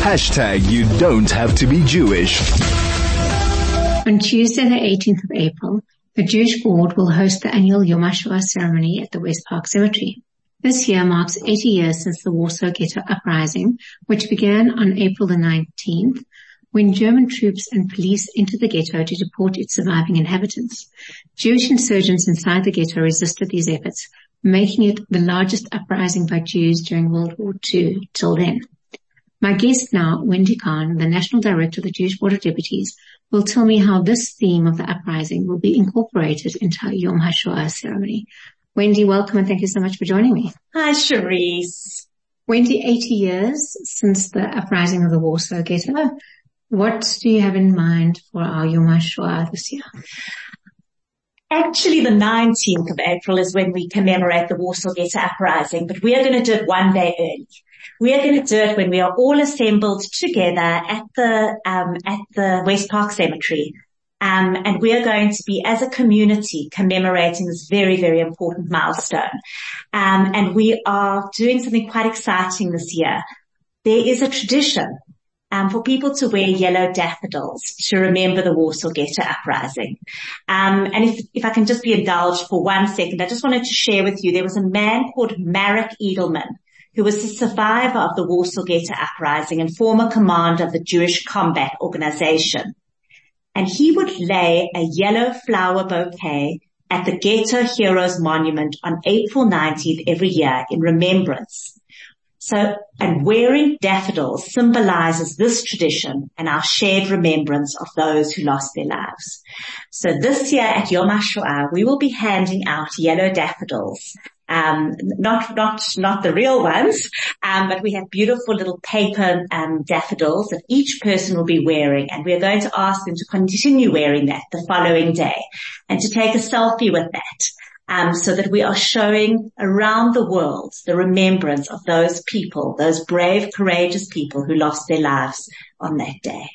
Hashtag you don't have to be Jewish. On Tuesday the 18th of April, the Jewish Board will host the annual Yom HaShoah ceremony at the West Park Cemetery. This year marks 80 years since the Warsaw Ghetto Uprising, which began on April the 19th when German troops and police entered the ghetto to deport its surviving inhabitants. Jewish insurgents inside the ghetto resisted these efforts, making it the largest uprising by Jews during World War II till then. My guest now, Wendy Kahn, the National Director of the Jewish Board of Deputies, will tell me how this theme of the uprising will be incorporated into our Yom HaShoah ceremony. Wendy, welcome and thank you so much for joining me. Hi, Cherise. Wendy, 80 years since the uprising of the Warsaw Ghetto. What do you have in mind for our Yom HaShoah this year? Actually, the 19th of April is when we commemorate the Warsaw Ghetto Uprising, but we are going to do it one day early. We are going to do it when we are all assembled together at the um, at the West Park Cemetery, um, and we are going to be, as a community, commemorating this very, very important milestone. Um, and we are doing something quite exciting this year. There is a tradition um, for people to wear yellow daffodils to remember the Warsaw Ghetto uprising. Um, and if, if I can just be indulged for one second, I just wanted to share with you, there was a man called Marek Edelman who was a survivor of the Warsaw Ghetto uprising and former commander of the Jewish Combat Organization. And he would lay a yellow flower bouquet at the Ghetto Heroes Monument on April 19th every year in remembrance so, and wearing daffodils symbolizes this tradition and our shared remembrance of those who lost their lives. So this year at Yom HaShoah, we will be handing out yellow daffodils. Um, not, not, not the real ones, um, but we have beautiful little paper, um, daffodils that each person will be wearing and we're going to ask them to continue wearing that the following day and to take a selfie with that um, so that we are showing around the world the remembrance of those people, those brave, courageous people who lost their lives on that day.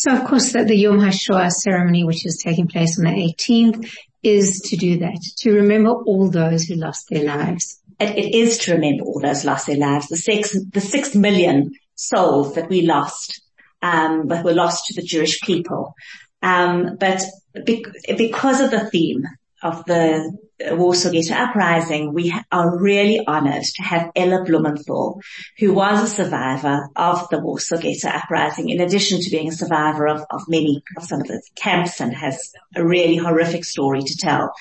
So of course the, the Yom HaShoah ceremony, which is taking place on the 18th, is to do that, to remember all those who lost their lives. it, it is to remember all those lost their lives, the six, the six million souls that we lost, um, that were lost to the Jewish people. Um, but because of the theme of the Warsaw Ghetto Uprising, we are really honored to have Ella Blumenthal, who was a survivor of the Warsaw Ghetto Uprising, in addition to being a survivor of, of many, of some of the camps and has a really horrific story to tell.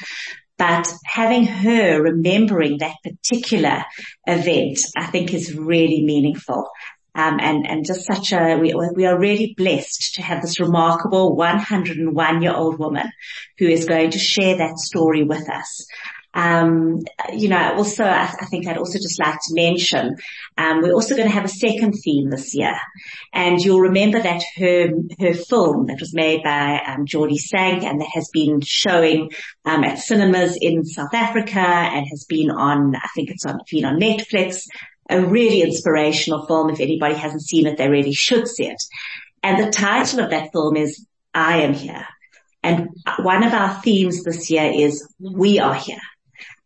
But having her remembering that particular event, I think is really meaningful. Um, and, and just such a, we, we are really blessed to have this remarkable 101 year old woman who is going to share that story with us. Um, you know, also, I, I, think I'd also just like to mention, um, we're also going to have a second theme this year. And you'll remember that her, her film that was made by, um, Jordy Sank and that has been showing, um, at cinemas in South Africa and has been on, I think it's on, been on Netflix, a really inspirational film. If anybody hasn't seen it, they really should see it. And the title of that film is I am here. And one of our themes this year is we are here.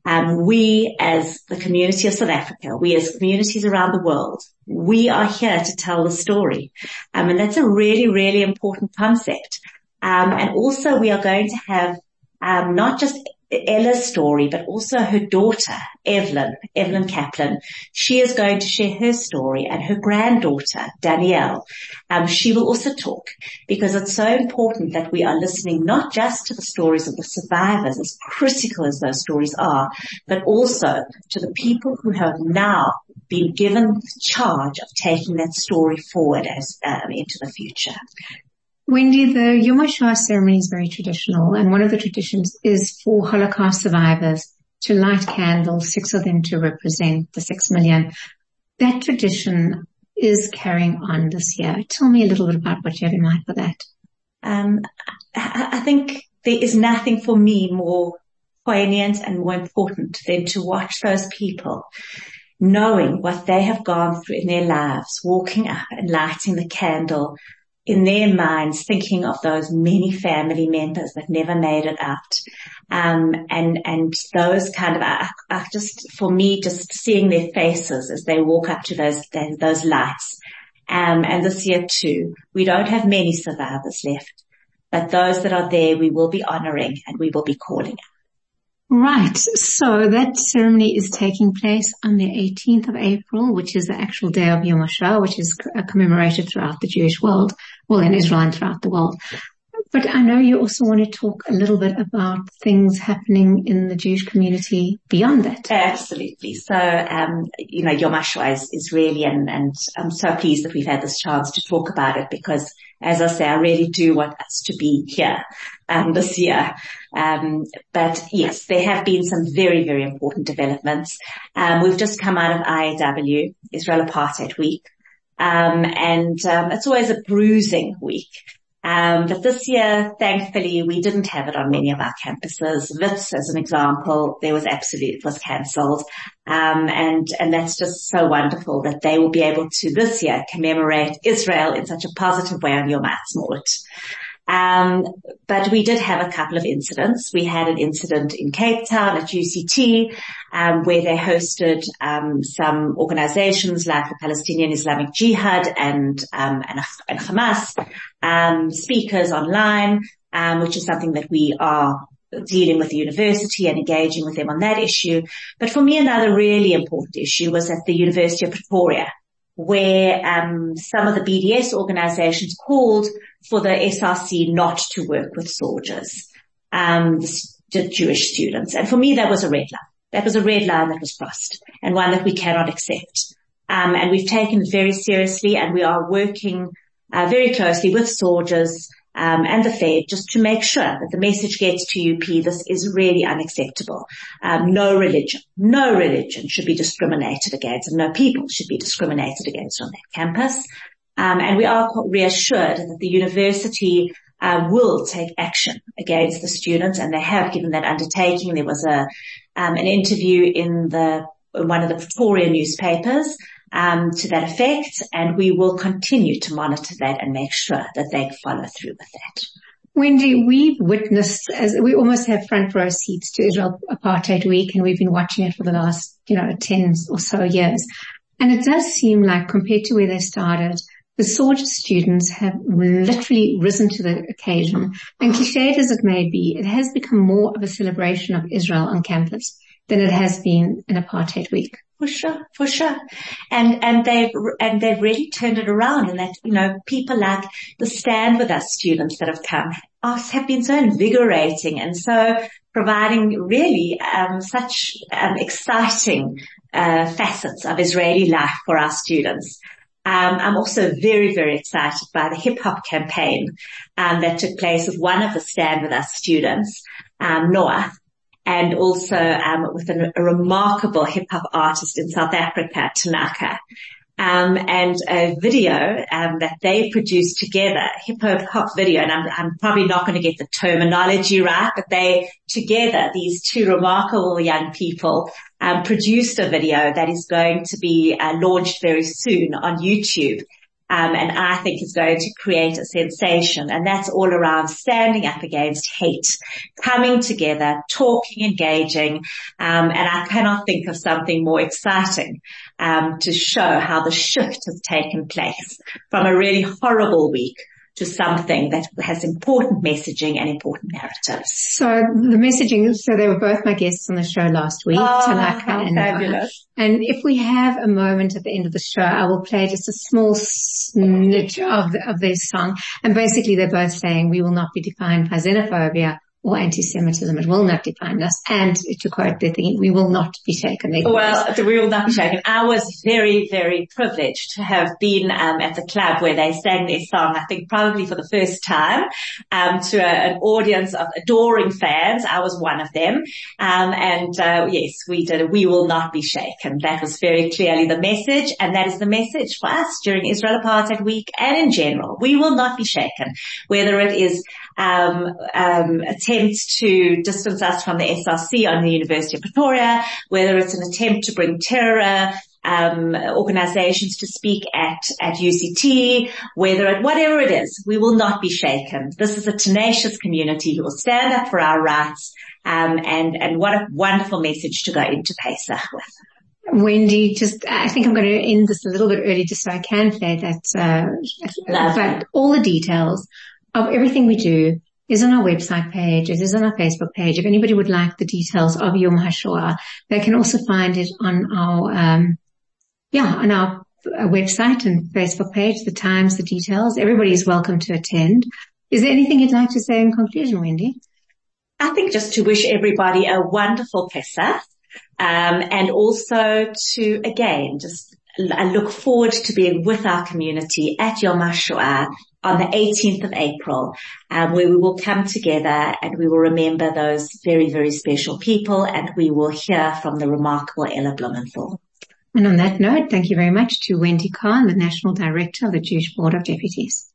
Um, we as the community of South Africa, we as communities around the world, we are here to tell the story. Um, and that's a really, really important concept. Um, and also we are going to have um, not just Ella's story, but also her daughter, Evelyn, Evelyn Kaplan. She is going to share her story and her granddaughter, Danielle. Um, she will also talk because it's so important that we are listening not just to the stories of the survivors, as critical as those stories are, but also to the people who have now been given the charge of taking that story forward as um, into the future. Wendy, the Yom HaShoah ceremony is very traditional and one of the traditions is for Holocaust survivors to light candles, six of them to represent the six million. That tradition is carrying on this year. Tell me a little bit about what you have in mind for that. Um, I think there is nothing for me more poignant and more important than to watch those people knowing what they have gone through in their lives, walking up and lighting the candle in their minds thinking of those many family members that never made it out. Um, and, and those kind of, I just, for me, just seeing their faces as they walk up to those, those lights Um, and this year too, we don't have many survivors left, but those that are there, we will be honoring and we will be calling Right. So that ceremony is taking place on the 18th of April, which is the actual day of Yom HaShoah, which is commemorated throughout the Jewish world, well in Israel and throughout the world. But I know you also want to talk a little bit about things happening in the Jewish community beyond that. Absolutely. So, um, you know, Yom HaShoah is, is really, and, and I'm so pleased that we've had this chance to talk about it because as I say, I really do want us to be here, um, this year. Um, but yes, there have been some very, very important developments. Um, we've just come out of IAW, Israel Apartheid Week. Um, and, um, it's always a bruising week. Um, but this year, thankfully, we didn't have it on many of our campuses. Wits, as an example, there was absolutely, it was cancelled. Um, and, and that's just so wonderful that they will be able to this year commemorate Israel in such a positive way on Yom Ha'atzmaut. Um, but we did have a couple of incidents. We had an incident in Cape Town at UCT, um, where they hosted um, some organizations like the Palestinian Islamic Jihad and um, and, and, Hamas um, speakers online, um, which is something that we are dealing with the university and engaging with them on that issue. But for me, another really important issue was at the University of Pretoria where um, some of the BDS organizations called for the SRC not to work with SAUJS, um, the Jewish students. And for me, that was a red line. That was a red line that was crossed and one that we cannot accept. Um, and we've taken it very seriously and we are working uh, very closely with SAUJS um, and the Fed just to make sure that the message gets to UP. This is really unacceptable. Um, no religion, no religion should be discriminated against, and no people should be discriminated against on that campus. Um, and we are reassured that the university uh, will take action against the students, and they have given that undertaking. There was a um, an interview in the in one of the Pretoria newspapers um, to that effect, and we will continue to monitor that and make sure that they follow through with that. Wendy, we've witnessed as we almost have front row seats to Israel Apartheid Week, and we've been watching it for the last, you know, ten or so years. And it does seem like compared to where they started, the SAUJS students have literally risen to the occasion. And cliched as it may be, it has become more of a celebration of Israel on campus than it has been in Apartheid Week. For sure, for sure. And, and they've, and they've really turned it around and that, you know, people like the Stand With Us students that have come are, have been so invigorating and so providing really, um, such, um, exciting, uh, facets of Israeli life for our students. Um, I'm also very, very excited by the hip hop campaign um, that took place with one of the Stand With Us students, um, Noah, and also um, with an, a remarkable hip hop artist in South Africa, Tanaka. Um, and a video um, that they produced together, hip hop video, and I'm, I'm probably not going to get the terminology right, but they together, these two remarkable young people, um, produced a video that is going to be uh, launched very soon on YouTube um, and I think is going to create a sensation. And that's all around standing up against hate, coming together, talking, engaging. Um, and I cannot think of something more exciting um, to show how the shift has taken place from a really horrible week to something that has important messaging and important narratives. So the messaging, so they were both my guests on the show last week, oh, Tanaka and fabulous. And if we have a moment at the end of the show, I will play just a small snitch of, of their song. And basically they're both saying we will not be defined by xenophobia or anti-Semitism. It will not define us. And to quote the thing, we will not be shaken. Well, we will not be shaken. I was very, very privileged to have been um, at the club where they sang their song, I think probably for the first time, um, to a, an audience of adoring fans. I was one of them. Um, and uh, yes, we did. We will not be shaken. That was very clearly the message. And that is the message for us during Israel Apartheid Week and in general. We will not be shaken, whether it is um, um, attempts to distance us from the SRC on the University of Pretoria, whether it's an attempt to bring terror um, organizations to speak at at UCT, whether it whatever it is, we will not be shaken. This is a tenacious community who will stand up for our rights, um, and and what a wonderful message to go into Pesach with. Wendy, just, I think I'm going to end this a little bit early just so I can say that, uh, but all the details of everything we do is on our website page. It is on our Facebook page. If anybody would like the details of Yom HaShoah, they can also find it on our, um, yeah, on our uh, website and Facebook page, the times, the details. Everybody is welcome to attend. Is there anything you'd like to say in conclusion, Wendy? I think just to wish everybody a wonderful Pesach, um, and also to again just I look forward to being with our community at Yom HaShoah on the 18th of April, um, where we will come together and we will remember those very, very special people and we will hear from the remarkable Ella Blumenthal. And on that note, thank you very much to Wendy Kahn, the National Director of the Jewish Board of Deputies.